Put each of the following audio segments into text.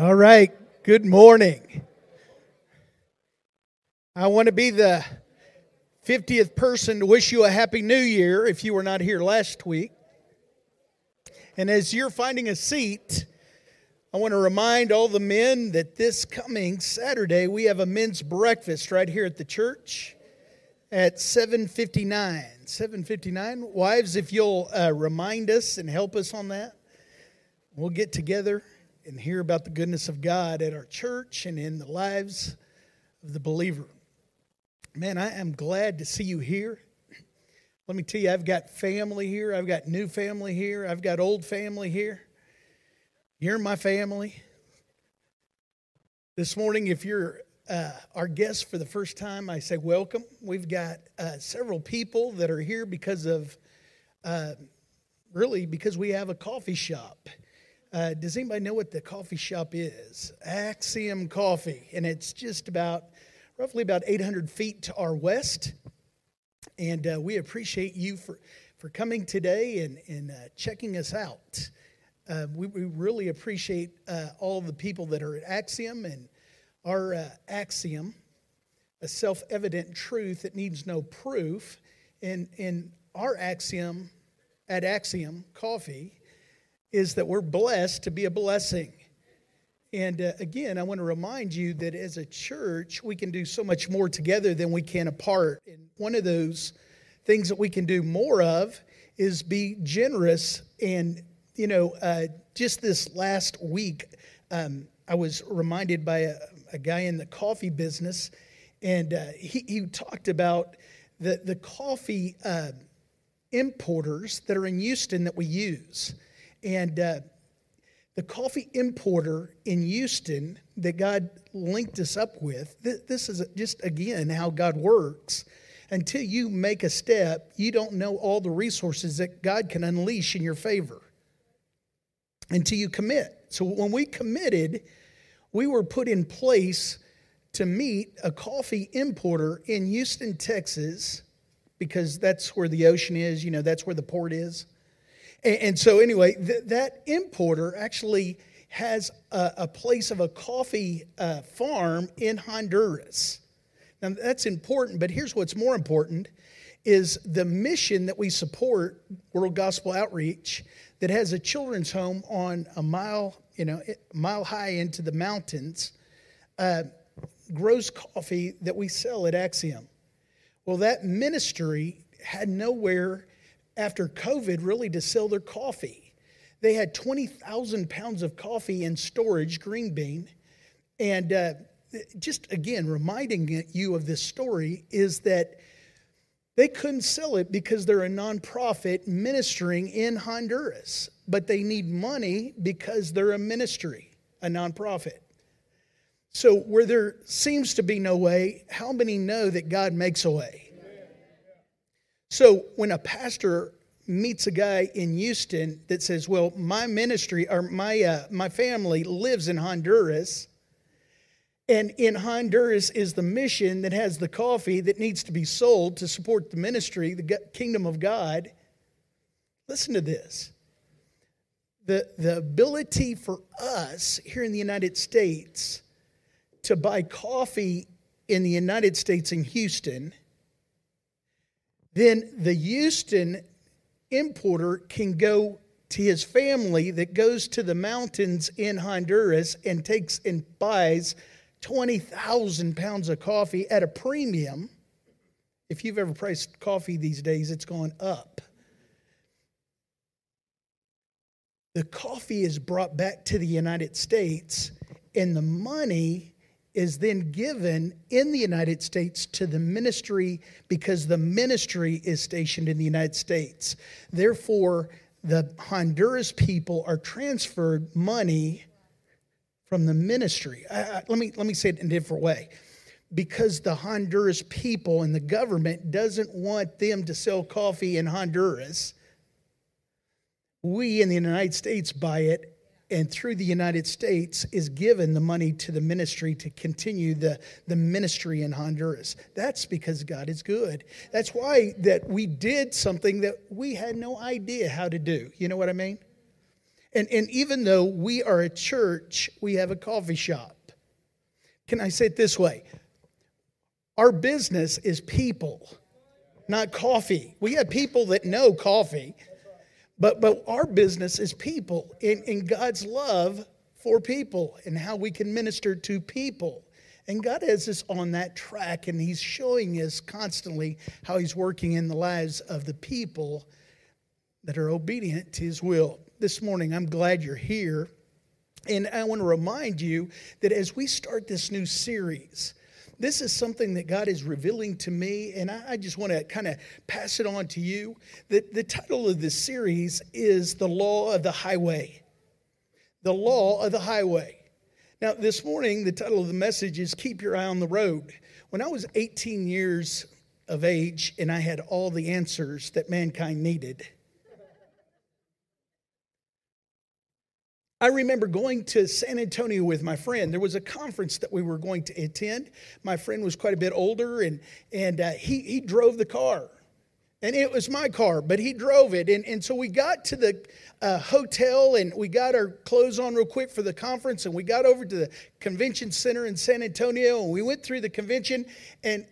All right, good morning. I want to be the 50th person to wish you a happy new year if you were not here last week. And as you're finding a seat, I want to remind all the men that this coming Saturday we have a men's breakfast right here at the church at 7:59. 7:59. Wives, if you'll uh, remind us and help us on that, we'll get together and hear about the goodness of God at our church and in the lives of the believer. Man, I am glad to see you here. Let me tell you, I've got family here. I've got new family here. I've got old family here. You're my family. This morning, if you're uh, our guest for the first time, I say welcome. We've got uh, several people that are here because of, uh, really, because we have a coffee shop. Uh, does anybody know what the coffee shop is? Axiom Coffee, and it's just about roughly about 800 feet to our west. And uh, we appreciate you for, for coming today and, and uh, checking us out. Uh, we, we, really appreciate uh, all the people that are at Axiom and our uh, axiom, a self evident truth that needs no proof. And, and our axiom at Axiom Coffee is that we're blessed to be a blessing. And uh, again, I want to remind you that as a church, we can do so much more together than we can apart. And one of those things that we can do more of is be generous. And, you know, uh, just this last week, um, I was reminded by a, a, guy in the coffee business, and uh, he, he, talked about the, the coffee uh, importers that are in Houston that we use. And uh, the coffee importer in Houston that God linked us up with, th- this is just again how God works. Until you make a step, you don't know all the resources that God can unleash in your favor until you commit. So when we committed, we were put in place to meet a coffee importer in Houston, Texas, because that's where the ocean is, you know, that's where the port is. And, and so, anyway, th- that importer actually has a, a place of a coffee uh, farm in Honduras. Now, that's important, but here's what's more important is the mission that we support, World Gospel Outreach, that has a children's home on a mile, you know, mile high into the mountains, uh, grows coffee that we sell at Axiom. Well, that ministry had nowhere after COVID really to sell their coffee. They had 20,000 pounds of coffee in storage, green bean. And uh, just again, reminding you of this story is that they couldn't sell it because they're a nonprofit ministering in Honduras, but they need money because they're a ministry, a nonprofit. So, where there seems to be no way, how many know that God makes a way? So when a pastor meets a guy in Houston that says, "Well, my ministry or my uh, my family lives in Honduras, and in Honduras is the mission that has the coffee that needs to be sold to support the ministry, the kingdom of God." Listen to this. The, the ability for us here in the United States to buy coffee in the United States in Houston then the Houston importer can go to his family that goes to the mountains in Honduras and takes and buys 20,000 pounds of coffee at a premium. If you've ever priced coffee these days, it's gone up. The coffee is brought back to the United States, and the money is then given in the United States to the ministry because the ministry is stationed in the United States. Therefore, the Honduras people are transferred money from the ministry. Let, me, let me say it in a different way. Because the Honduras people and the government doesn't want them to sell coffee in Honduras, we in the United States buy it and through the United States is given the money to the ministry to continue the, the ministry in Honduras. That's because God is good. That's why that we did something that we had no idea how to do. You know what I mean? And, and even though we are a church, we have a coffee shop. Can I say it this way? Our business is people, not coffee. We have people that know coffee, but, but our business is people in God's love for people and how we can minister to people. And God has us on that track, and He's showing us constantly how He's working in the lives of the people that are obedient to His will. This morning, I'm glad you're here. And I want to remind you that as we start this new series, this is something that God is revealing to me, and I, just want to kind of pass it on to you. The, the title of this series is The Law of the Highway. The Law of the Highway. Now, this morning, the title of the message is Keep Your Eye on the Road. When I was 18 years of age and I had all the answers that mankind needed, I remember going to San Antonio with my friend. There was a conference that we were going to attend. My friend was quite a bit older, and, and uh, he, he drove the car. And it was my car, but he drove it. And, and so we got to the uh, hotel and we got our clothes on real quick for the conference. And we got over to the convention center in San Antonio and we went through the convention. And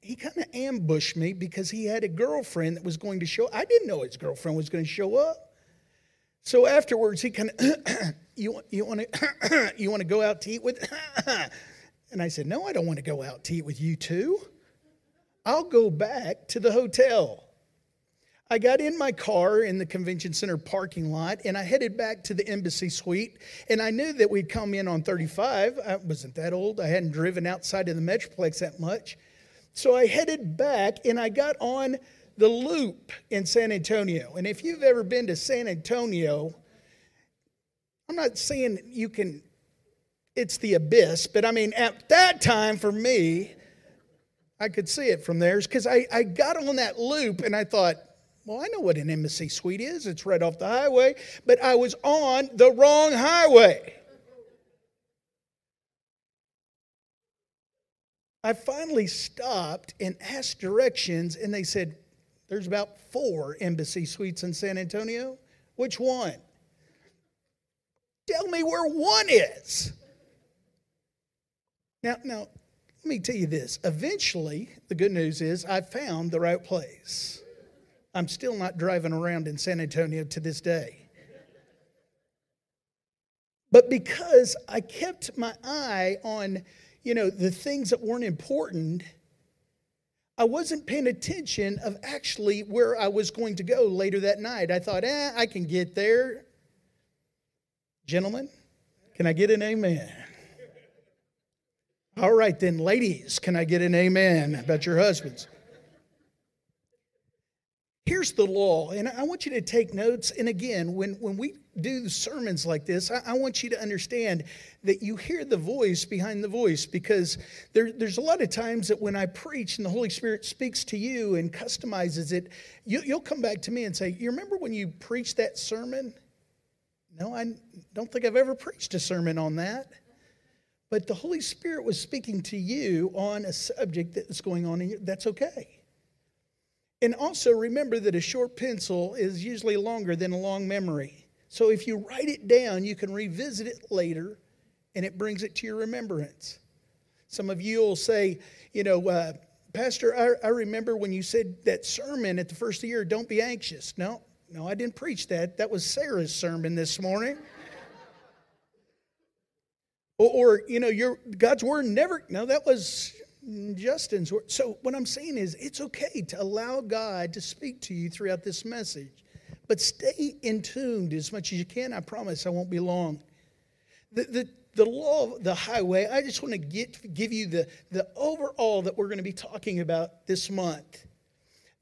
he kind of ambushed me because he had a girlfriend that was going to show I didn't know his girlfriend was going to show up. So afterwards, he kind of, you, you want to you want to go out to eat with? and I said, no, I don't want to go out to eat with you too. I'll go back to the hotel. I got in my car in the convention center parking lot and I headed back to the embassy suite. And I knew that we'd come in on 35. I wasn't that old. I hadn't driven outside of the Metroplex that much. So I headed back and I got on the Loop in San Antonio. And if you've ever been to San Antonio, I'm not saying you can, it's the abyss, but I mean, at that time for me, I could see it from there because I, I got on that loop and I thought, well, I know what an embassy suite is. It's right off the highway, but I was on the wrong highway. I finally stopped and asked directions, and they said, there's about four embassy suites in San Antonio. Which one? Tell me where one is. Now, now, let me tell you this. Eventually, the good news is I found the right place. I'm still not driving around in San Antonio to this day. But because I kept my eye on, you know, the things that weren't important, I wasn't paying attention of actually where I was going to go later that night. I thought, eh, I can get there. Gentlemen, can I get an amen? All right, then, ladies, can I get an amen about your husbands? Here's the law, and I want you to take notes. And again, when, when we do sermons like this, I, I, want you to understand that you hear the voice behind the voice because there, there's a lot of times that when I preach and the Holy Spirit speaks to you and customizes it, you, you'll come back to me and say, You remember when you preached that sermon? No, I don't think I've ever preached a sermon on that. But the Holy Spirit was speaking to you on a subject that's going on, and that's okay. And also remember that a short pencil is usually longer than a long memory. So if you write it down, you can revisit it later and it brings it to your remembrance. Some of you will say, you know, uh, Pastor, I, I remember when you said that sermon at the first year, don't be anxious. No, no, I didn't preach that. That was Sarah's sermon this morning. or, or, you know, your God's word never, no, that was Justin's word. So, what I'm saying is, it's okay to allow God to speak to you throughout this message, but stay in tuned as much as you can. I promise I won't be long. The, the, the law the highway, I just want to get, give you the, the overall that we're going to be talking about this month.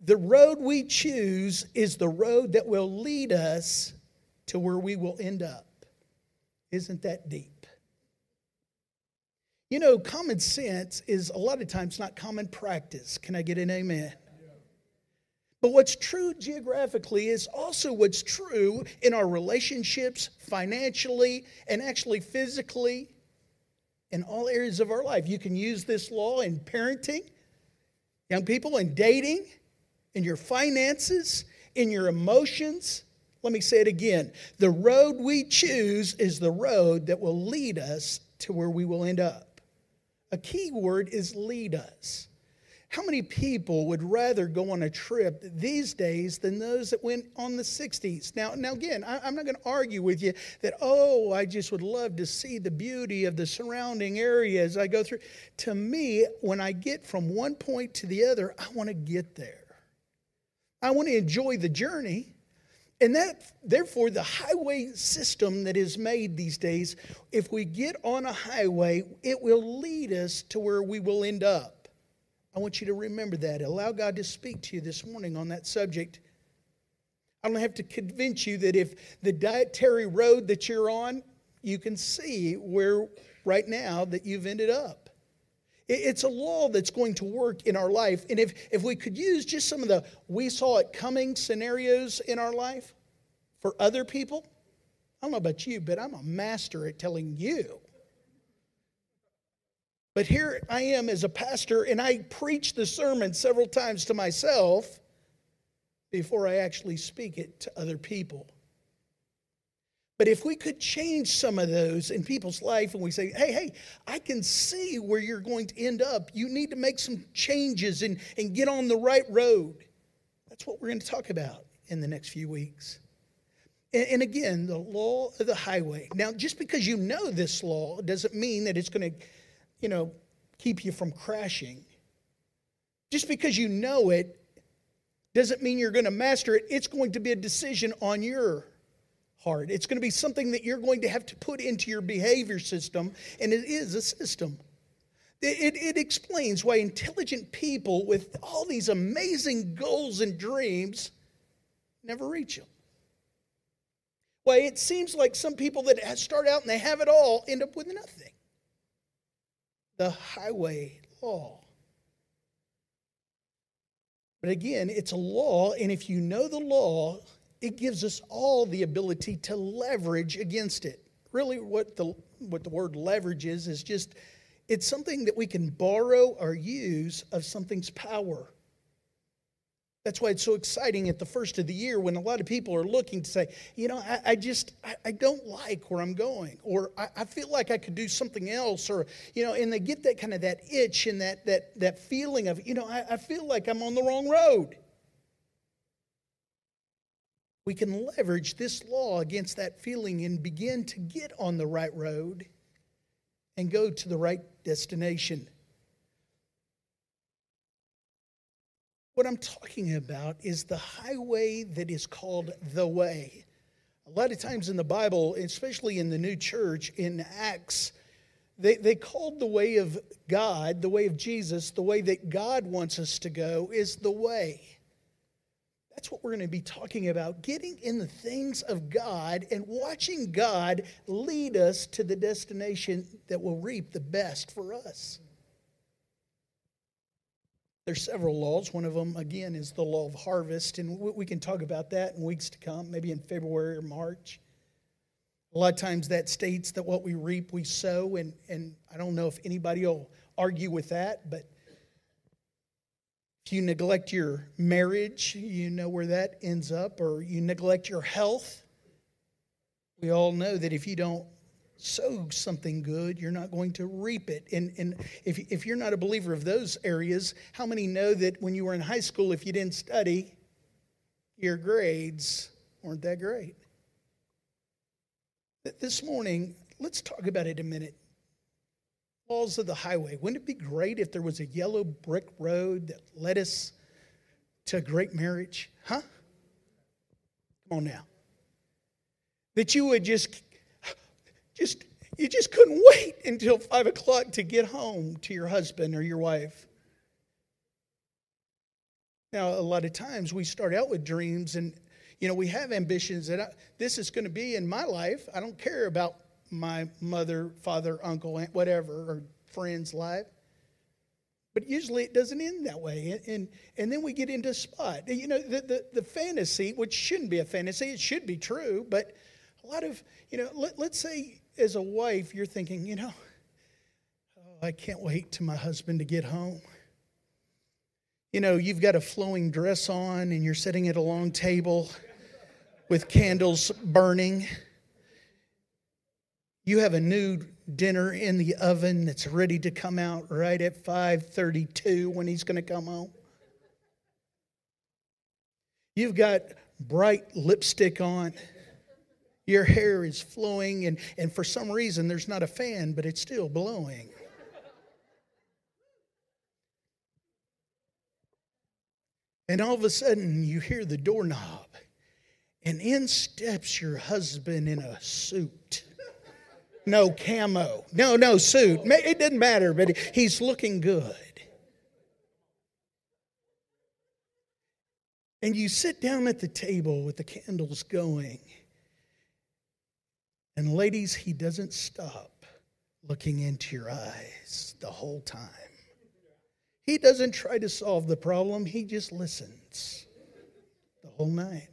The road we choose is the road that will lead us to where we will end up. Isn't that deep? You know, common sense is a lot of times not common practice. Can I get an amen? But what's true geographically is also what's true in our relationships, financially, and actually physically, in all areas of our life. You can use this law in parenting, young people, in dating, in your finances, in your emotions, Let me say it again. The road we choose is the road that will lead us to where we will end up. A key word is lead us. How many people would rather go on a trip these days than those that went on the 60s? Now, now again, I, am not going to argue with you that, oh, I just would love to see the beauty of the surrounding area as I go through. To me, when I get from one point to the other, I want to get there. I want to enjoy the journey. And that, therefore, the highway system that is made these days, if we get on a highway, it will lead us to where we will end up. I want you to remember that. Allow God to speak to you this morning on that subject. I don't have to convince you that if the dietary road that you're on, you can see where right now that you've ended up. It's a law that's going to work in our life. And if, if we could use just some of the we saw it coming scenarios in our life for other people, I don't know about you, but I'm a master at telling you but here I am as a pastor, and I preach the sermon several times to myself before I actually speak it to other people. But if we could change some of those in people's life and we say, hey, hey, I can see where you're going to end up. You need to make some changes and, and get on the right road. That's what we're going to talk about in the next few weeks. And, and again, the law of the highway. Now, just because you know this law doesn't mean that it's going to you know, keep you from crashing. Just because you know it doesn't mean you're going to master it. It's going to be a decision on your It's going to be something that you're going to have to put into your behavior system, and it is a system. It, it, it, explains why intelligent people with all these amazing goals and dreams never reach them. Why it seems like some people that start out and they have it all end up with nothing the highway law. But again, it's a law, and if you know the law, it gives us all the ability to leverage against it. Really, what the, what the word leverage is, is just it's something that we can borrow or use of something's power. That's why it's so exciting at the first of the year when a lot of people are looking to say, you know, I, I just, I, I, don't like where I'm going, or I, I, feel like I could do something else, or, you know, and they get that kind of that itch and that, that, that feeling of, you know, I feel like I'm on the wrong road. We can leverage this law against that feeling and begin to get on the right road and go to the right destination. What I'm talking about is the highway that is called the way. A lot of times in the Bible, especially in the new church, in Acts, they, they called the way of God, the way of Jesus, the way that God wants us to go, is the way. That's what we're going to be talking about getting in the things of God and watching God lead us to the destination that will reap the best for us. There's several laws. One of them, again, is the law of harvest, and we can talk about that in weeks to come, maybe in February or March. A lot of times that states that what we reap, we sow, and, and I don't know if anybody will argue with that, but you neglect your marriage, you know where that ends up, or you neglect your health. We all know that if you don't sow something good, you're not going to reap it. And, and if, if you're not a believer of those areas, how many know that when you were in high school, if you didn't study, your grades weren't that great? This morning, let's talk about it a minute. Laws of the highway. Wouldn't it be great if there was a yellow brick road that led us to a great marriage? Huh? Come on now. That you would just just you just couldn't wait until five o'clock to get home to your husband or your wife. Now, a lot of times we start out with dreams and you know we have ambitions that I, this is going to be in my life. I don't care about my mother, father, uncle, aunt, whatever, or friend's life. But usually it doesn't end that way. And, and, and then we get into a spot. You know, the, the, the fantasy, which shouldn't be a fantasy, it should be true, but a lot of, you know, let, let's say as a wife, you're thinking, you know, oh, I can't wait to my husband to get home. You know, you've got a flowing dress on and you're sitting at a long table with candles burning. You have a new dinner in the oven that's ready to come out right at 5:32 when he's going to come home. You've got bright lipstick on. Your hair is flowing, and, and for some reason, there's not a fan, but it's still blowing. And all of a sudden, you hear the doorknob, and in steps your husband in a suit. No camo. No, no suit. It doesn't matter, but he's looking good. And you sit down at the table with the candles going. And ladies, he doesn't stop looking into your eyes the whole time. He doesn't try to solve the problem, he just listens the whole night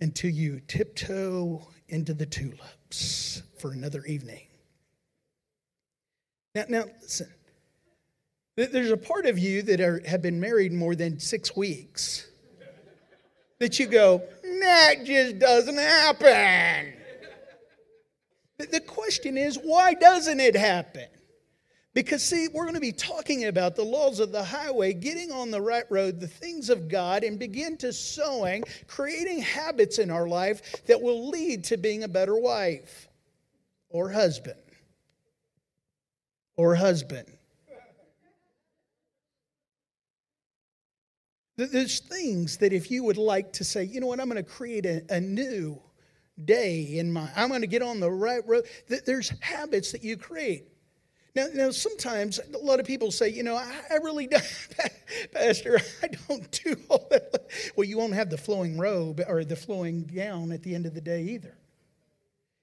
until you tiptoe into the for another evening. Now, now listen. There's a part of you that are, have been married more than six weeks that you go, that just doesn't happen. The question is, why doesn't it happen? Because, see, we're going to be talking about the laws of the highway, getting on the right road, the things of God, and begin to sowing, creating habits in our life that will lead to being a better wife or husband. Or husband. There's things that if you would like to say, you know what, I'm going to create a, a new day in my, I'm going to get on the right road. There's habits that you create. Now, now, sometimes a lot of people say, you know, I, I really don't, Pastor, I don't do all that. Well, you won't have the flowing robe or the flowing gown at the end of the day either.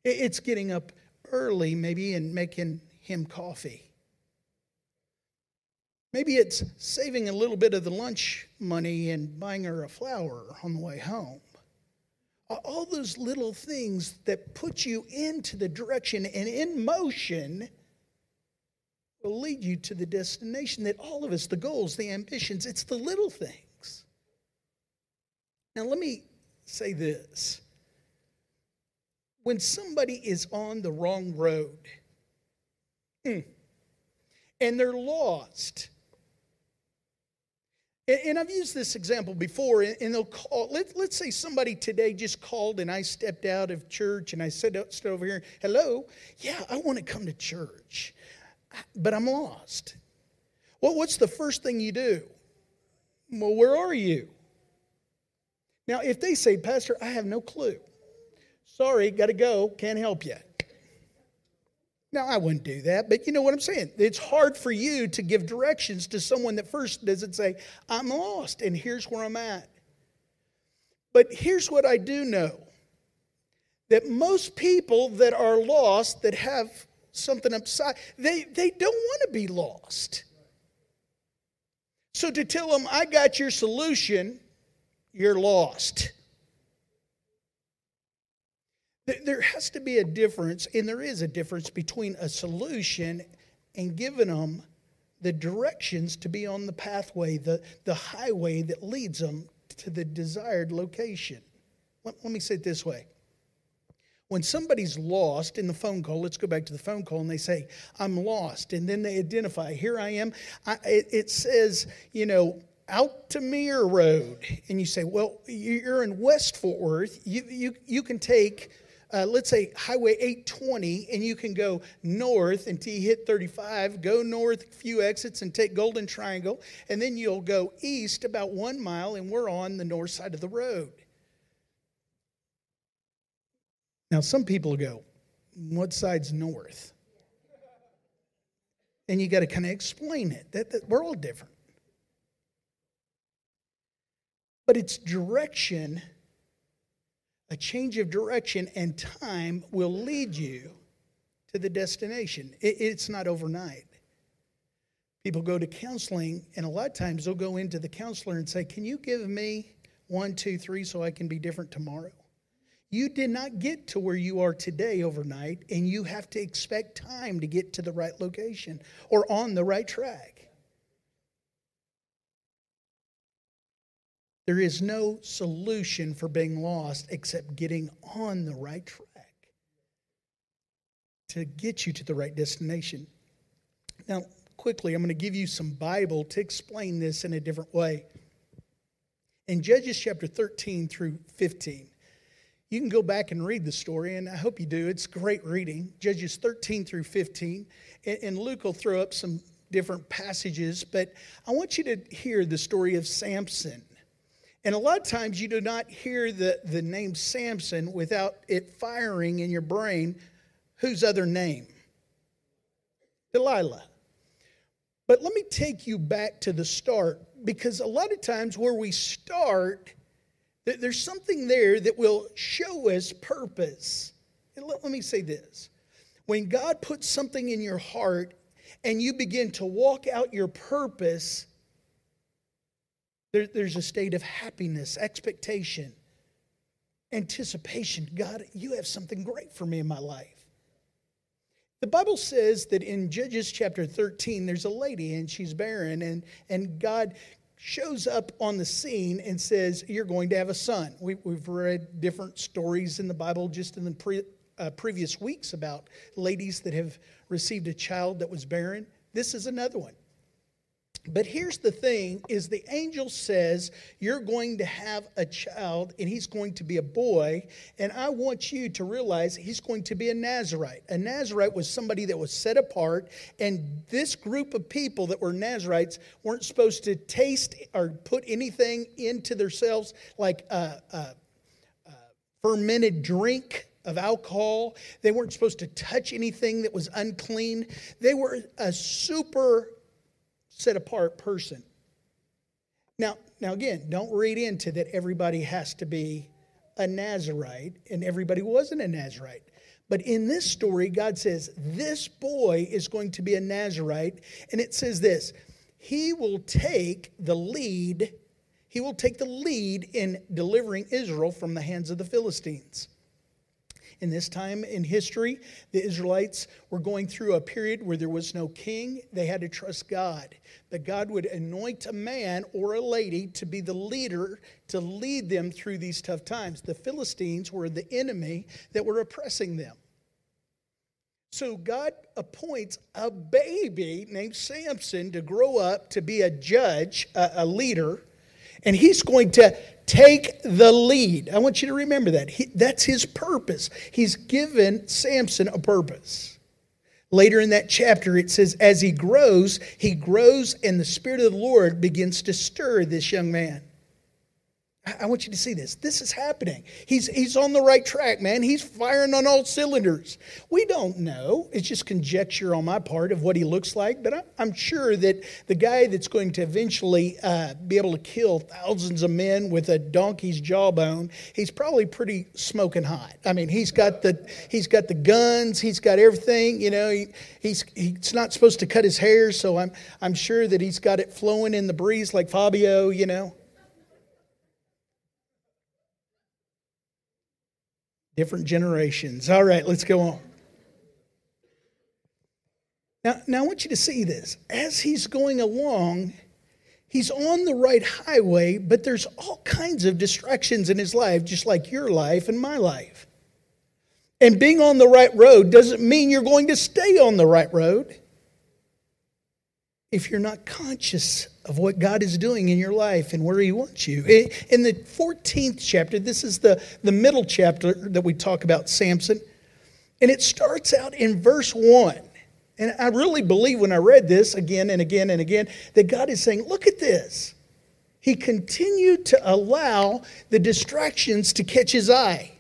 It's getting up early, maybe, and making him coffee. Maybe it's saving a little bit of the lunch money and buying her a flower on the way home. All those little things that put you into the direction and in motion will lead you to the destination that all of us, the goals, the ambitions, it's the little things. Now, let me say this. When somebody is on the wrong road hmm, and they're lost, and I've used this example before, and they'll call. Let, let's say somebody today just called, and I stepped out of church, and I said, stood over here, hello, yeah, I want to come to church but I'm lost. Well, what's the first thing you do? Well, where are you? Now, if they say, Pastor, I have no clue. Sorry, got to go, can't help you. Now, I wouldn't do that, but you know what I'm saying? It's hard for you to give directions to someone that first doesn't say, I'm lost and here's where I'm at. But here's what I do know that most people that are lost, that have something upside. They, they don't want to be lost. So to tell them, I got your solution, you're lost. There has to be a difference, and there is a difference between a solution and giving them the directions to be on the pathway, the, the highway that leads them to the desired location. Let, let me say it this way when somebody's lost in the phone call, let's go back to the phone call, and they say, I'm lost. And then they identify, here I am. I, it, it says, you know, Alta Mere Road. And you say, well, you're in West Fort Worth. You, you, you can take, uh, let's say, Highway 820, and you can go north until you hit 35, go north a few exits and take Golden Triangle, and then you'll go east about one mile, and we're on the north side of the road. Now, some people go, what side's north? And you got to kind of explain it. That, that we're all different. But it's direction, a change of direction and time will lead you to the destination. It, it's not overnight. People go to counseling, and a lot of times they'll go into the counselor and say, Can you give me one, two, three so I can be different tomorrow? You did not get to where you are today overnight, and you have to expect time to get to the right location or on the right track. There is no solution for being lost except getting on the right track to get you to the right destination. Now, quickly, I'm going to give you some Bible to explain this in a different way. In Judges chapter 13 through 15, you can go back and read the story, and I hope you do. It's great reading. Judges 13 through 15. And Luke will throw up some different passages, but I want you to hear the story of Samson. And a lot of times you do not hear the, the name Samson without it firing in your brain whose other name? Delilah. But let me take you back to the start because a lot of times where we start, there's something there that will show us purpose. And let, let me say this when God puts something in your heart and you begin to walk out your purpose, there, there's a state of happiness, expectation, anticipation. God, you have something great for me in my life. The Bible says that in Judges chapter 13, there's a lady and she's barren, and, and God shows up on the scene and says, You're going to have a son. We, have read different stories in the Bible just in the pre, uh, previous weeks about ladies that have received a child that was barren. This is another one. But here's the thing is the angel says you're going to have a child and he's going to be a boy and I want you to realize he's going to be a Nazarite. A Nazarite was somebody that was set apart and this group of people that were Nazarites weren't supposed to taste or put anything into themselves like a, a, a fermented drink of alcohol. They weren't supposed to touch anything that was unclean. They were a super set apart person. Now, now again, don't read into that everybody has to be a Nazarite and everybody wasn't a Nazarite. But in this story, God says, This boy is going to be a Nazarite. And it says this He will take the lead, he will take the lead in delivering Israel from the hands of the Philistines. In this time in history, the Israelites were going through a period where there was no king. They had to trust God, that God would anoint a man or a lady to be the leader to lead them through these tough times. The Philistines were the enemy that were oppressing them. So God appoints a baby named Samson to grow up to be a judge, a, a leader, and he's going to take the lead. I want you to remember that. He, that's his purpose. He's given Samson a purpose. Later in that chapter, it says, as he grows, he grows, and the Spirit of the Lord begins to stir this young man. I want you to see this. This is happening. He's, he's on the right track, man. He's firing on all cylinders. We don't know. It's just conjecture on my part of what he looks like, but I, am sure that the guy that's going to eventually uh, be able to kill thousands of men with a donkey's jawbone, he's probably pretty smoking hot. I mean, he's got the, he's got the guns, he's got everything. You know, he, he's, he's not supposed to cut his hair, so I'm, I'm sure that he's got it flowing in the breeze like Fabio, you know. Different generations. All right, let's go on. Now, now I want you to see this. As he's going along, he's on the right highway, but there's all kinds of distractions in his life, just like your life and my life. And being on the right road doesn't mean you're going to stay on the right road if you're not conscious of what God is doing in your life and where He wants you. In the 14th chapter, this is the, the middle chapter that we talk about Samson, and it starts out in verse 1. And I really believe when I read this again and again and again that God is saying, Look at this. He continued to allow the distractions to catch his eye.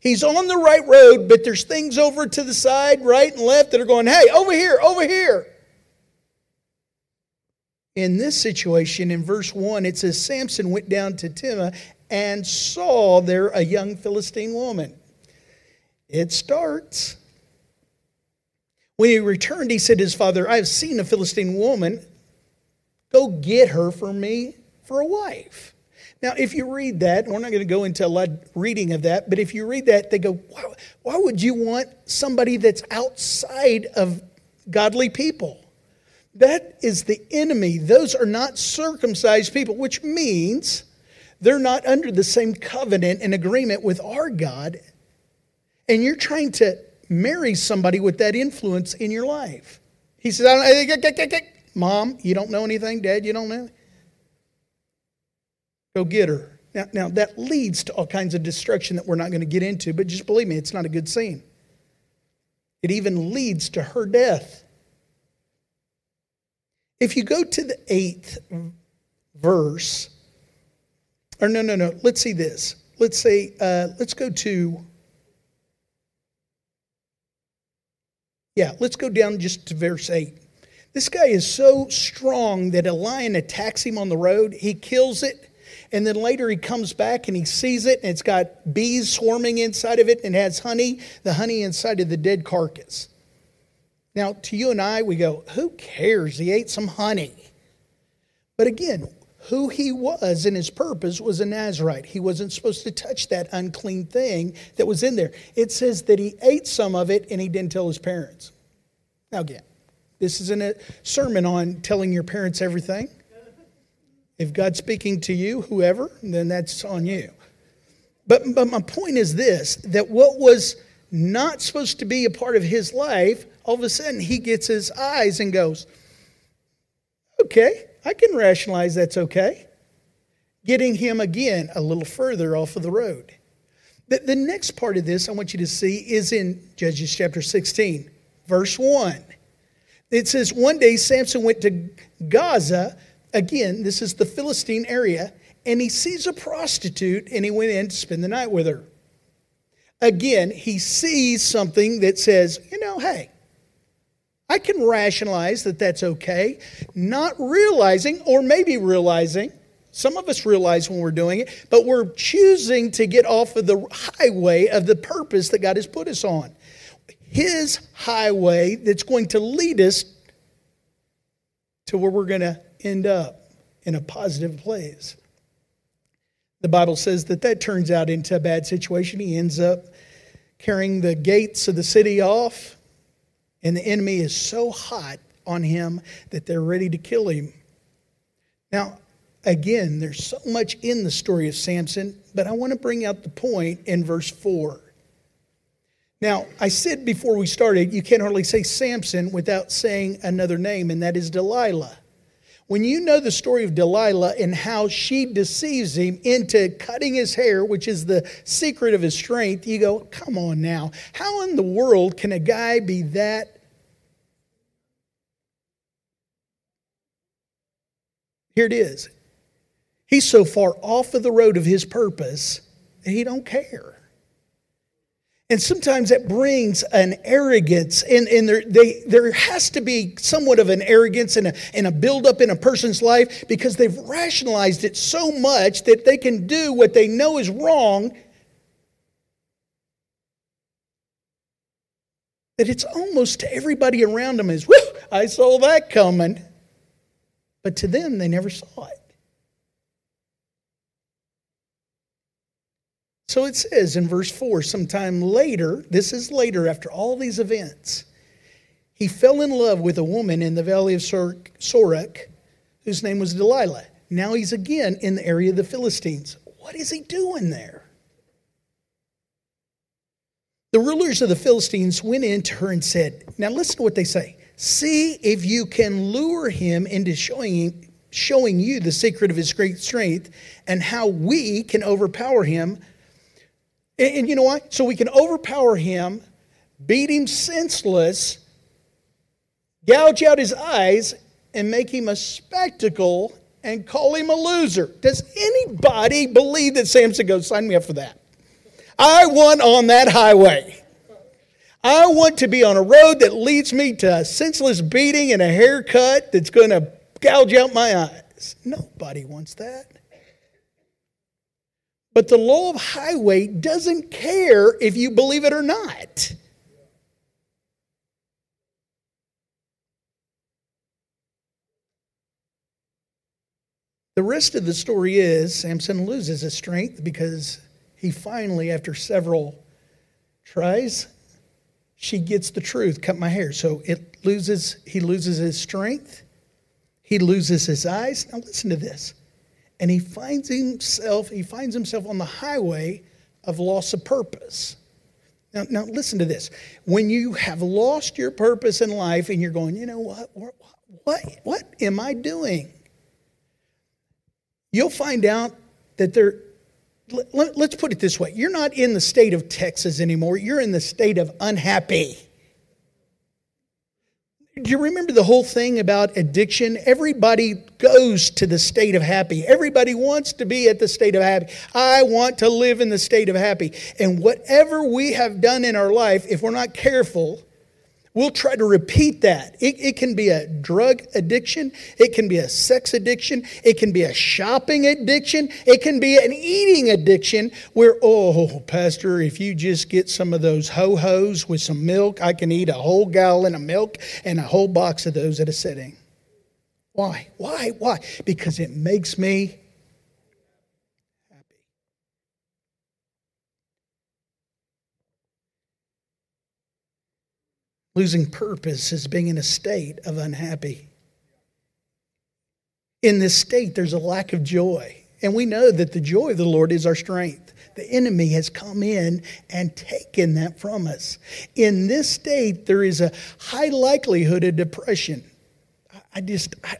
He's on the right road, but there's things over to the side, right and left, that are going, Hey, over here, over here in this situation, in verse 1, it says Samson went down to Timnah and saw there a young Philistine woman. It starts. When he returned, he said to his father, I have seen a Philistine woman. Go get her for me for a wife. Now, if you read that, we're not going to go into a lot reading of that, but if you read that, they go, why, why would you want somebody that's outside of godly people? That is the enemy. Those are not circumcised people, which means They're not under the same covenant and agreement with our God. And you're trying to marry somebody with that influence in your life. He says, I don't, I, Mom, you don't know anything? Dad, you don't know? Go get her. Now, now, that leads to all kinds of destruction that we're not going to get into, but just believe me, it's not a good scene. It even leads to her death. If you go to the eighth verse, or no, no, no, let's see this. Let's say, uh, let's go to, yeah, let's go down just to verse 8. This guy is so strong that a lion attacks him on the road, he kills it and then later he comes back and he sees it, and it's got bees swarming inside of it and has honey, the honey inside of the dead carcass. Now, to you and I, we go, who cares? He ate some honey. But again, who he was and his purpose was a Nazarite. He wasn't supposed to touch that unclean thing that was in there. It says that he ate some of it and he didn't tell his parents. Now, again, this isn't a sermon on telling your parents everything. If God's speaking to you, whoever, then that's on you. But, but my point is this that what was not supposed to be a part of his life, all of a sudden he gets his eyes and goes, okay, I can rationalize that's okay. Getting him again a little further off of the road. The, the next part of this I want you to see is in Judges chapter 16, verse 1. It says, One day Samson went to Gaza again, this is the Philistine area, and he sees a prostitute and he went in to spend the night with her. Again, he sees something that says, you know, hey, I can rationalize that that's okay, not realizing, or maybe realizing, some of us realize when we're doing it, but we're choosing to get off of the highway of the purpose that God has put us on. His highway that's going to lead us to where we're going to end up in a positive place. The Bible says that that turns out into a bad situation. He ends up carrying the gates of the city off, and the enemy is so hot on him that they're ready to kill him. Now, again, there's so much in the story of Samson, but I want to bring out the point in verse 4. Now, I said before we started, you can't hardly say Samson without saying another name, and that is Delilah. When you know the story of Delilah and how she deceives him into cutting his hair, which is the secret of his strength, you go, come on now. How in the world can a guy be that? Here it is. He's so far off of the road of his purpose that he don't care. And sometimes that brings an arrogance, and, and there, they, there has to be somewhat of an arrogance and a, and a buildup in a person's life because they've rationalized it so much that they can do what they know is wrong that it's almost to everybody around them is, whoo, I saw that coming. But to them, they never saw it. So it says in verse 4 sometime later, this is later after all these events, he fell in love with a woman in the valley of Sorek whose name was Delilah. Now he's again in the area of the Philistines. What is he doing there? The rulers of the Philistines went in to her and said, Now listen to what they say. See if you can lure him into showing, showing you the secret of his great strength and how we can overpower him and, and you know why? So we can overpower him, beat him senseless, gouge out his eyes, and make him a spectacle and call him a loser. Does anybody believe that Samson goes, sign me up for that? I want on that highway. I want to be on a road that leads me to a senseless beating and a haircut that's going to gouge out my eyes. Nobody wants that. But the law of highway doesn't care if you believe it or not. The rest of the story is Samson loses his strength because he finally, after several tries, she gets the truth cut my hair. So it loses, he loses his strength, he loses his eyes. Now listen to this. And he finds himself he finds himself on the highway of loss of purpose. Now, now listen to this. When you have lost your purpose in life and you're going, you know what, what, what, what am I doing? You'll find out that there, let, let's put it this way you're not in the state of Texas anymore, you're in the state of unhappy. Do you remember the whole thing about addiction? Everybody goes to the state of happy. Everybody wants to be at the state of happy. I want to live in the state of happy. And whatever we have done in our life, if we're not careful, We'll try to repeat that. It, it, can be a drug addiction. It can be a sex addiction. It can be a shopping addiction. It can be an eating addiction where, oh, Pastor, if you just get some of those ho hos with some milk, I can eat a whole gallon of milk and a whole box of those at a sitting. Why? Why? Why? Because it makes me Losing purpose is being in a state of unhappy. In this state, there's a lack of joy. And we know that the joy of the Lord is our strength. The enemy has come in and taken that from us. In this state, there is a high likelihood of depression. I just, I,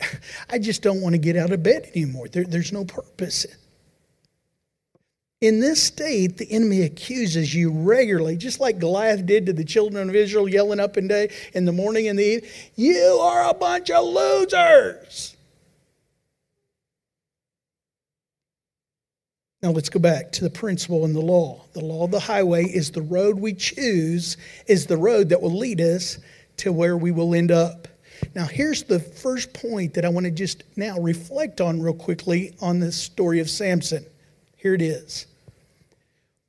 I just don't want to get out of bed anymore. There, there's no purpose. In this state, the enemy accuses you regularly, just like Goliath did to the children of Israel, yelling up and down in the morning and the evening, You are a bunch of losers. Now let's go back to the principle in the law. The law of the highway is the road we choose, is the road that will lead us to where we will end up. Now, here's the first point that I want to just now reflect on real quickly on this story of Samson. Here it is.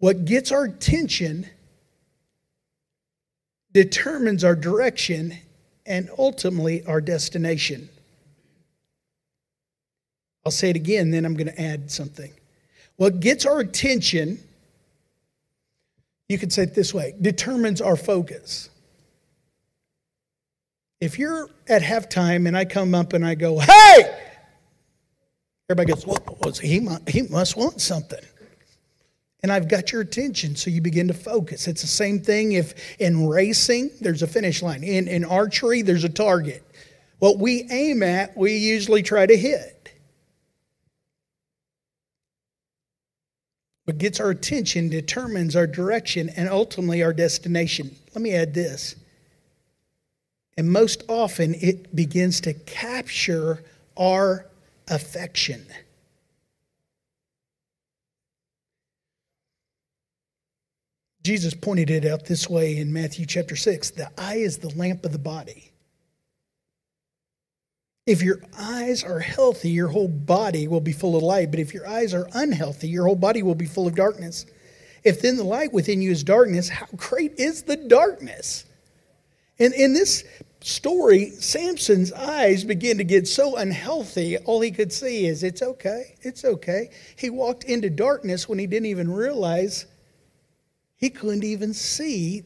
What gets our attention determines our direction and ultimately our destination. I'll say it again, then I'm going to add something. What gets our attention, you could say it this way, determines our focus. If you're at halftime and I come up and I go, hey, everybody goes, well, he, he must want something and I've got your attention. So you begin to focus. It's the same thing if in racing, there's a finish line. In, in archery, there's a target. What we aim at, we usually try to hit. What gets our attention determines our direction and ultimately our destination. Let me add this. And most often, it begins to capture our affection. Jesus pointed it out this way in Matthew chapter 6 the eye is the lamp of the body. If your eyes are healthy, your whole body will be full of light. But if your eyes are unhealthy, your whole body will be full of darkness. If then the light within you is darkness, how great is the darkness? And in this story, Samson's eyes begin to get so unhealthy, all he could see is, it's okay, it's okay. He walked into darkness when he didn't even realize he couldn't even see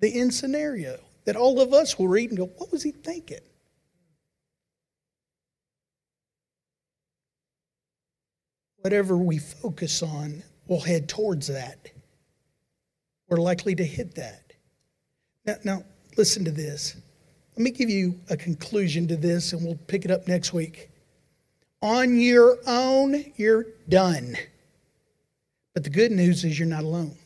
the end scenario that all of us will read and go, What was he thinking? Whatever we focus on, we'll head towards that. We're likely to hit that. Now, now, listen to this. Let me give you a conclusion to this, and we'll pick it up next week. On your own, you're done. But the good news is you're not alone.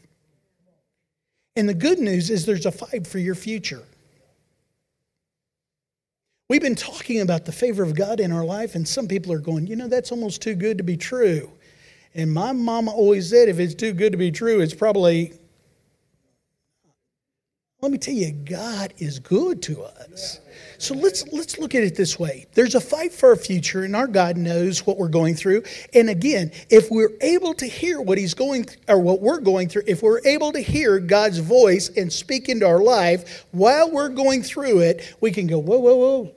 And the good news is there's a fight for your future. We've been talking about the favor of God in our life, and some people are going, you know, that's almost too good to be true. And my mama always said, if it's too good to be true, it's probably let me tell you, God is good to us. So let's let's look at it this way. There's a fight for our future, and our God knows what we're going through. And again, if we're able to hear what He's going or what we're going through, if we're able to hear God's voice and speak into our life while we're going through it, we can go, whoa, whoa, whoa.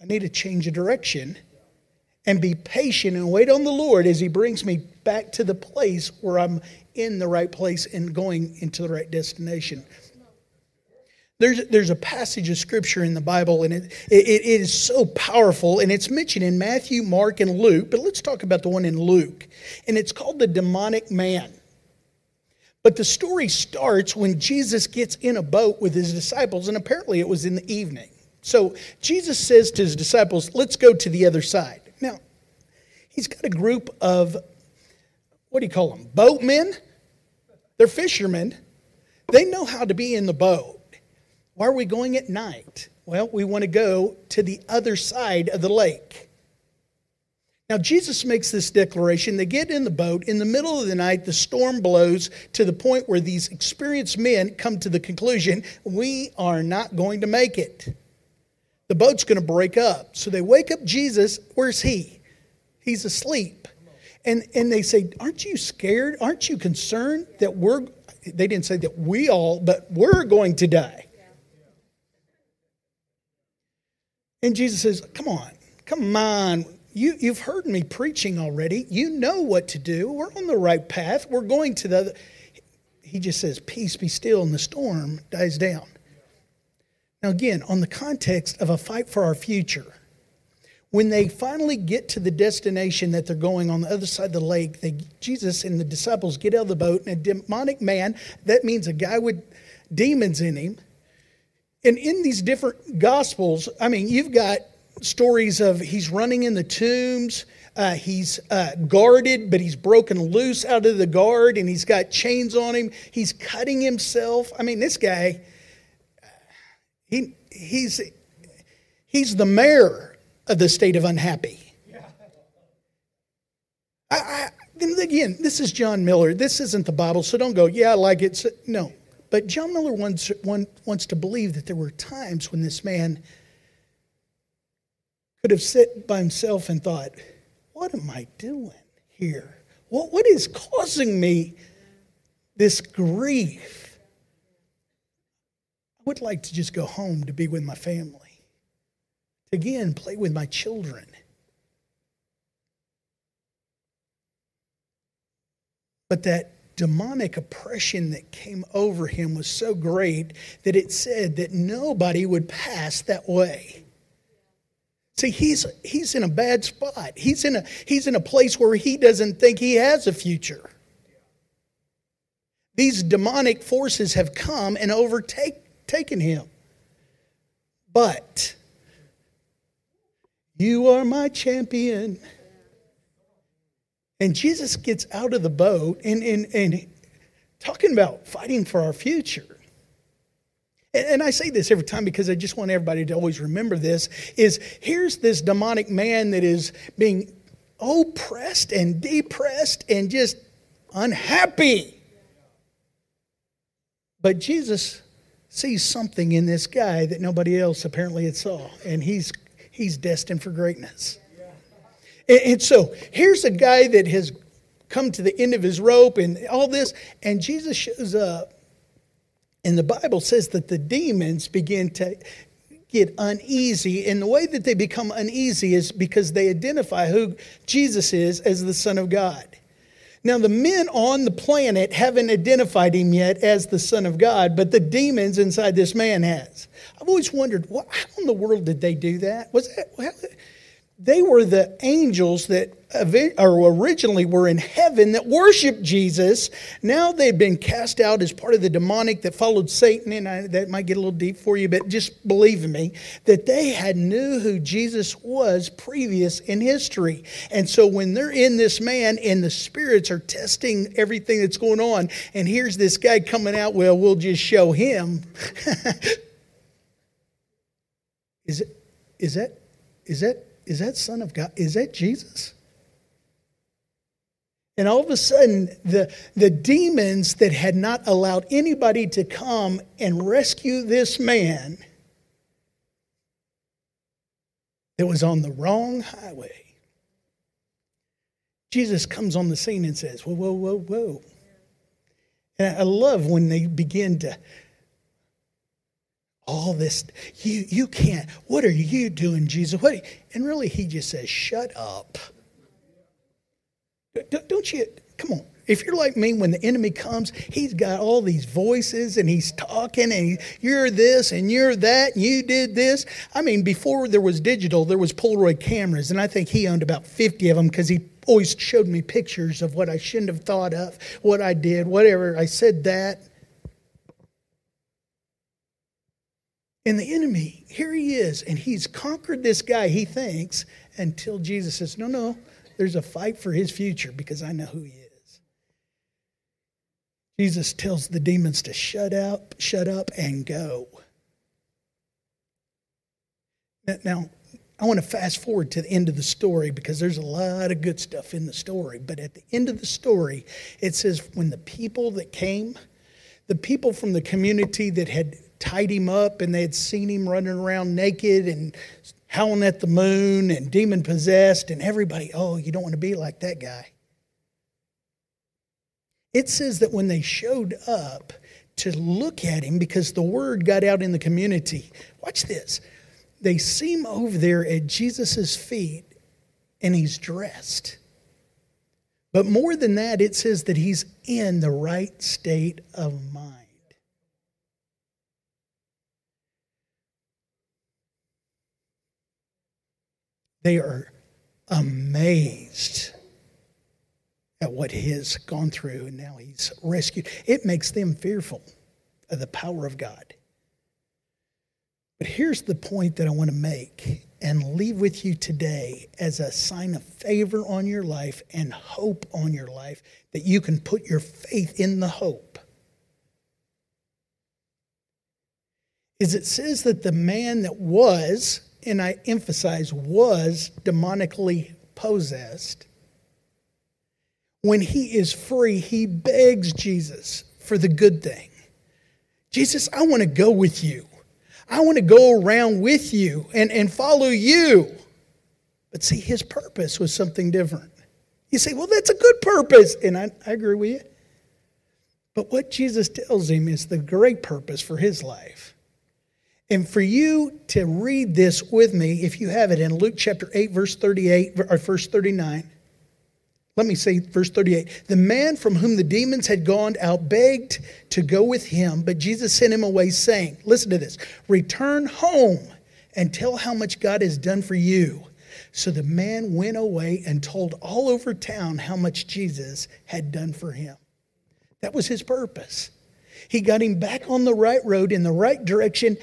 I need to change a direction and be patient and wait on the Lord as He brings me back to the place where I'm in the right place and going into the right destination. There's, there's a passage of scripture in the Bible, and it, it, it is so powerful, and it's mentioned in Matthew, Mark, and Luke, but let's talk about the one in Luke. And it's called the demonic man. But the story starts when Jesus gets in a boat with his disciples, and apparently it was in the evening. So Jesus says to his disciples, Let's go to the other side. Now, he's got a group of, what do you call them? Boatmen? They're fishermen. They know how to be in the boat. Why are we going at night? Well, we want to go to the other side of the lake. Now, Jesus makes this declaration. They get in the boat. In the middle of the night, the storm blows to the point where these experienced men come to the conclusion we are not going to make it. The boat's going to break up. So they wake up Jesus. Where's he? He's asleep. And, and they say, Aren't you scared? Aren't you concerned that we're, they didn't say that we all, but we're going to die? And Jesus says, Come on, come on. You, you've heard me preaching already. You know what to do. We're on the right path. We're going to the. He just says, Peace be still, and the storm dies down. Now, again, on the context of a fight for our future, when they finally get to the destination that they're going on the other side of the lake, they, Jesus and the disciples get out of the boat, and a demonic man, that means a guy with demons in him, and in these different gospels, I mean, you've got stories of he's running in the tombs, uh, he's uh, guarded, but he's broken loose out of the guard, and he's got chains on him. He's cutting himself. I mean, this guy, he he's he's the mayor of the state of unhappy. I, I, again, this is John Miller. This isn't the Bible, so don't go, yeah, I like it. No, but John Miller wants, wants to believe that there were times when this man could have sat by himself and thought, What am I doing here? What, what is causing me this grief? I would like to just go home to be with my family, to again play with my children. But that demonic oppression that came over him was so great that it said that nobody would pass that way. See, he's, he's in a bad spot. He's in, a, he's in a place where he doesn't think he has a future. These demonic forces have come and overtaken him. But you are my champion. And Jesus gets out of the boat and, and, and talking about fighting for our future. And, and I say this every time because I just want everybody to always remember this is here's this demonic man that is being oppressed and depressed and just unhappy. But Jesus sees something in this guy that nobody else apparently had saw, and he's he's destined for greatness. And, so here's a guy that has come to the end of his rope and all this, and Jesus shows up. And the Bible says that the demons begin to get uneasy. And the way that they become uneasy is because they identify who Jesus is as the Son of God. Now, the men on the planet haven't identified him yet as the Son of God, but the demons inside this man has. I've always wondered, what, how in the world did they do that? Was that how, they were the angels that originally were in heaven that worshiped Jesus. Now they've been cast out as part of the demonic that followed Satan. And I, that might get a little deep for you, but just believe me that they had knew who Jesus was previous in history. And so when they're in this man and the spirits are testing everything that's going on, and here's this guy coming out, well, we'll just show him. is it? Is that? Is that is that Son of God? Is that Jesus? And all of a sudden, the, the demons that had not allowed anybody to come and rescue this man that was on the wrong highway, Jesus comes on the scene and says, Whoa, whoa, whoa, whoa. And I love when they begin to all this you you can't what are you doing jesus what and really he just says shut up don't you come on If you're like me, when the enemy comes, he's got all these voices and he's talking and you're this and you're that and you did this. I mean, before there was digital, there was Polaroid cameras, and I think he owned about 50 of them because he always showed me pictures of what I shouldn't have thought of, what I did, whatever. I said that. And the enemy, here he is, and he's conquered this guy, he thinks, until Jesus says, No, no, there's a fight for his future because I know who he is. Jesus tells the demons to shut up, shut up, and go. Now, I want to fast forward to the end of the story because there's a lot of good stuff in the story. But at the end of the story, it says when the people that came, the people from the community that had tied him up and they had seen him running around naked and howling at the moon and demon possessed, and everybody, oh, you don't want to be like that guy. It says that when they showed up to look at him, because the word got out in the community, watch this. They see him over there at Jesus' feet and he's dressed. But more than that, it says that he's in the right state of mind. They are amazed at what he has gone through and now he's rescued. It makes them fearful of the power of God. But here's the point that I want to make and leave with you today as a sign of favor on your life and hope on your life that you can put your faith in the hope. Is it says that the man that was, and I emphasize was demonically possessed, when he is free, he begs Jesus for the good thing. Jesus, I want to go with you. I want to go around with you and, and follow you. But see, his purpose was something different. You say, well, that's a good purpose. And I, I agree with you. But what Jesus tells him is the great purpose for his life. And for you to read this with me, if you have it in Luke chapter 8, verse 38, or verse 39. Let me say verse 38. The man from whom the demons had gone out begged to go with him, but Jesus sent him away, saying, Listen to this return home and tell how much God has done for you. So the man went away and told all over town how much Jesus had done for him. That was his purpose. He got him back on the right road in the right direction.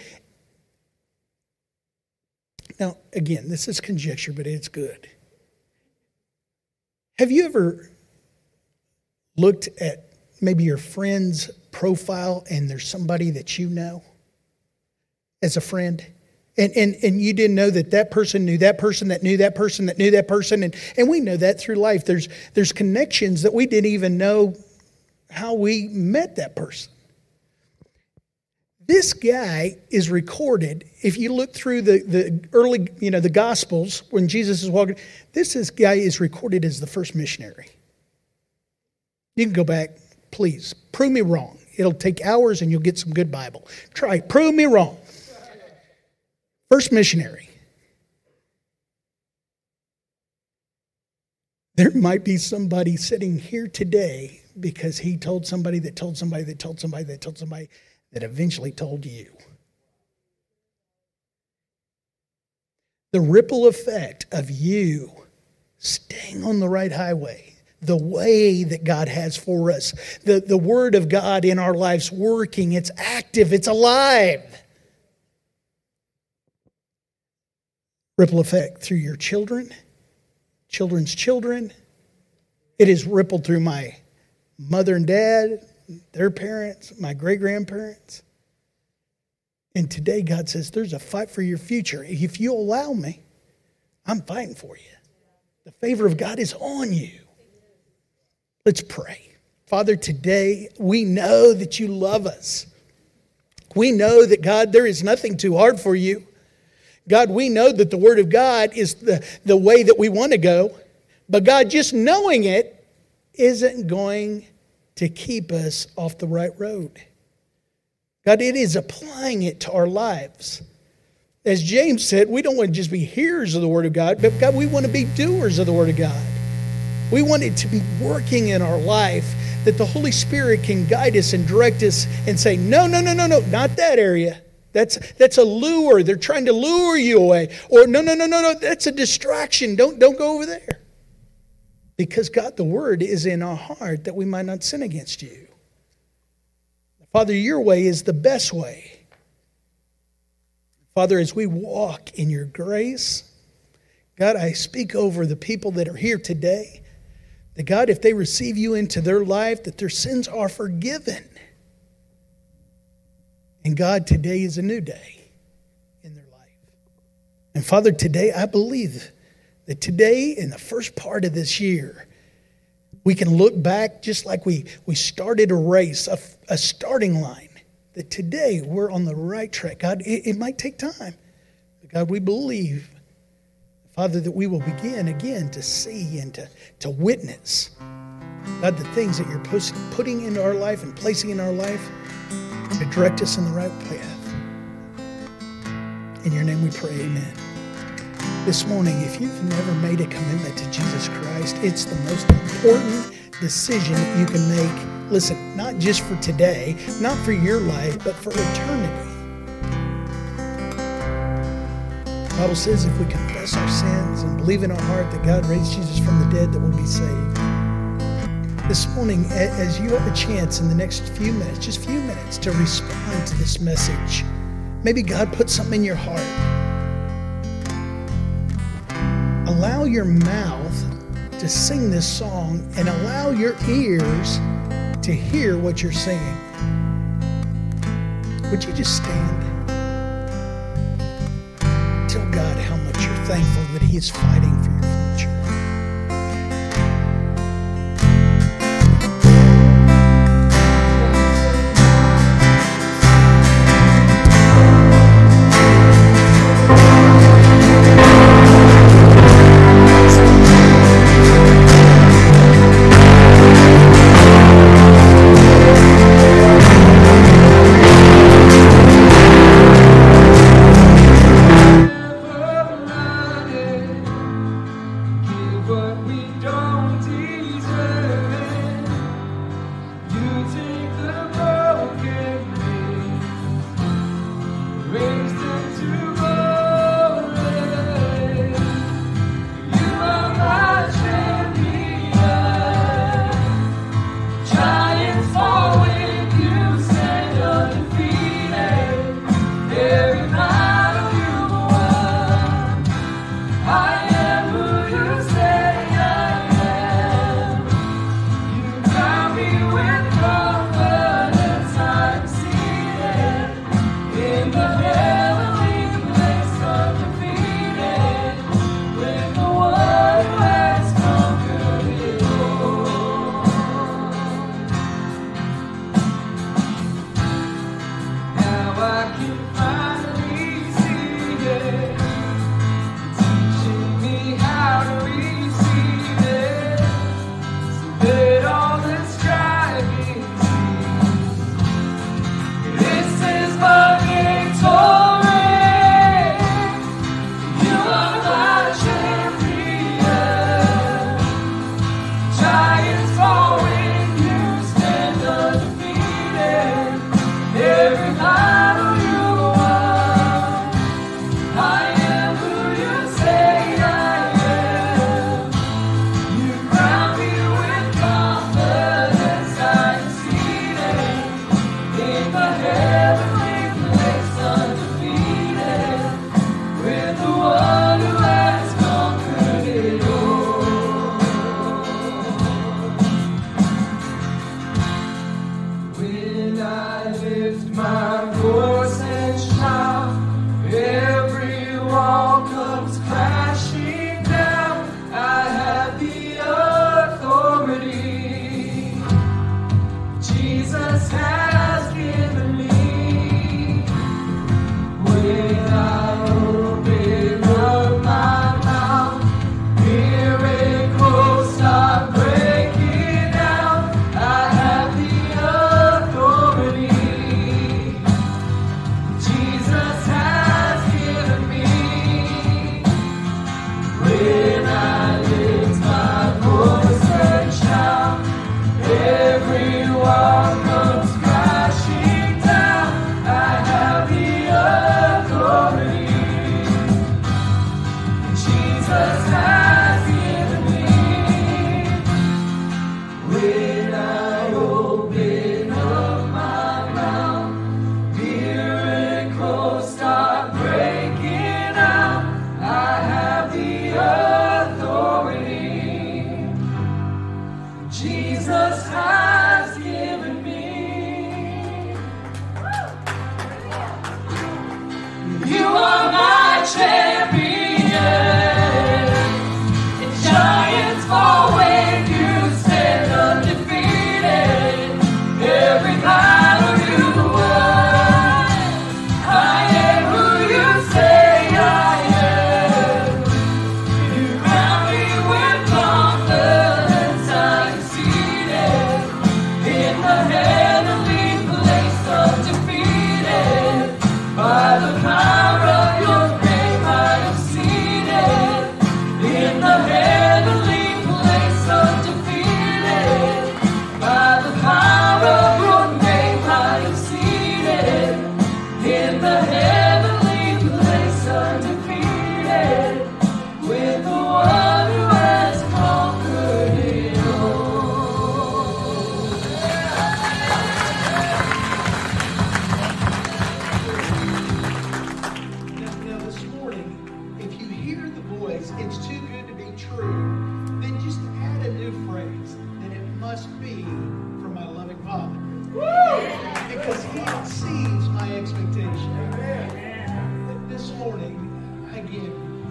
Now, again, this is conjecture, but it's good. Have you ever looked at maybe your friend's profile and there's somebody that you know as a friend? And, and, and you didn't know that that person knew that person that knew that person that knew that person. And, and we know that through life. There's, there's connections that we didn't even know how we met that person. This guy is recorded. If you look through the, the early, you know, the Gospels when Jesus is walking, this is, guy is recorded as the first missionary. You can go back, please. Prove me wrong. It'll take hours and you'll get some good Bible. Try, prove me wrong. First missionary. There might be somebody sitting here today because he told somebody that told somebody that told somebody that told somebody that eventually told you. The ripple effect of you staying on the right highway, the way that God has for us, the, the Word of God in our lives working, it's active, it's alive. Ripple effect through your children, children's children. It has rippled through my mother and dad, their parents, my great grandparents. And today, God says, There's a fight for your future. If you allow me, I'm fighting for you. The favor of God is on you. Let's pray. Father, today we know that you love us. We know that, God, there is nothing too hard for you. God, we know that the Word of God is the, the way that we want to go. But, God, just knowing it isn't going to keep us off the right road. God, it is applying it to our lives. As James said, we don't want to just be hearers of the Word of God, but God, we want to be doers of the Word of God. We want it to be working in our life that the Holy Spirit can guide us and direct us and say, no, no, no, no, no, not that area. That's, that's a lure. They're trying to lure you away. Or no, no, no, no, no, that's a distraction. Don't, don't go over there. Because God, the word is in our heart that we might not sin against you. Father, your way is the best way. Father, as we walk in your grace, God, I speak over the people that are here today. That God, if they receive you into their life, that their sins are forgiven. And God, today is a new day in their life. And Father, today I believe that today, in the first part of this year, we can look back just like we, we started a race, a, a starting line, that today we're on the right track. God, it, it might take time. But God, we believe, Father, that we will begin again to see and to, to witness, God, the things that you're putting into our life and placing in our life to direct us in the right path. In your name we pray, amen. This morning, if you've never made a commitment to Jesus Christ, it's the most important decision you can make. Listen, not just for today, not for your life, but for eternity. The Bible says if we confess our sins and believe in our heart that God raised Jesus from the dead, that we'll be saved. This morning, as you have a chance in the next few minutes, just few minutes, to respond to this message, maybe God put something in your heart allow your mouth to sing this song and allow your ears to hear what you're singing. Would you just stand? Tell God how much you're thankful that He is fighting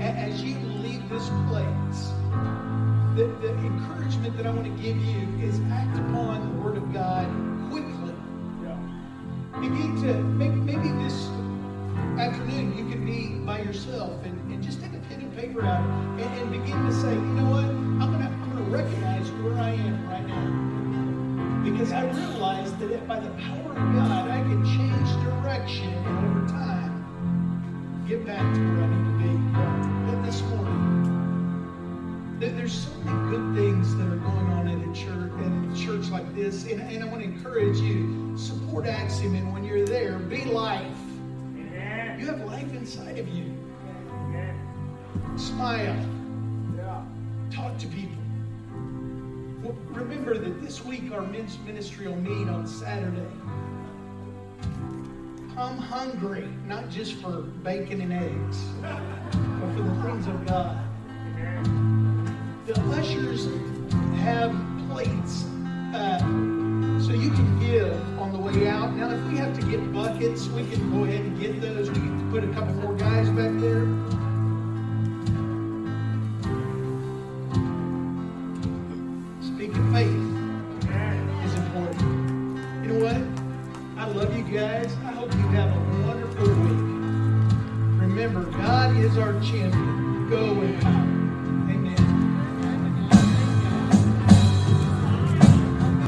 as you leave this place, the, the encouragement that I want to give you is act upon the Word of God quickly. You Begin to, maybe, maybe this afternoon you can be by yourself and, and just take a pen and paper out and, and begin to say, you know what, I'm going to I'm to recognize where I am right now. Because I realize that by the power of God, I can change direction and over time get back to where there's so many good things that are going on in a church, in a church like this, and, and I want to encourage you support Axiom, and when you're there, be life. You have life inside of you. Smile. Talk to people. Well, remember that this week our men's ministry will meet on Saturday. Come hungry, not just for bacon and eggs, but for the things of God. The ushers have plates uh, so you can give on the way out. Now, if we have to get buckets, we can go ahead and get those. We can put a couple more guys back there. Speaking faith is important. You know what? I love you guys. I hope you have a wonderful week. Remember, God is our champion. Go in power.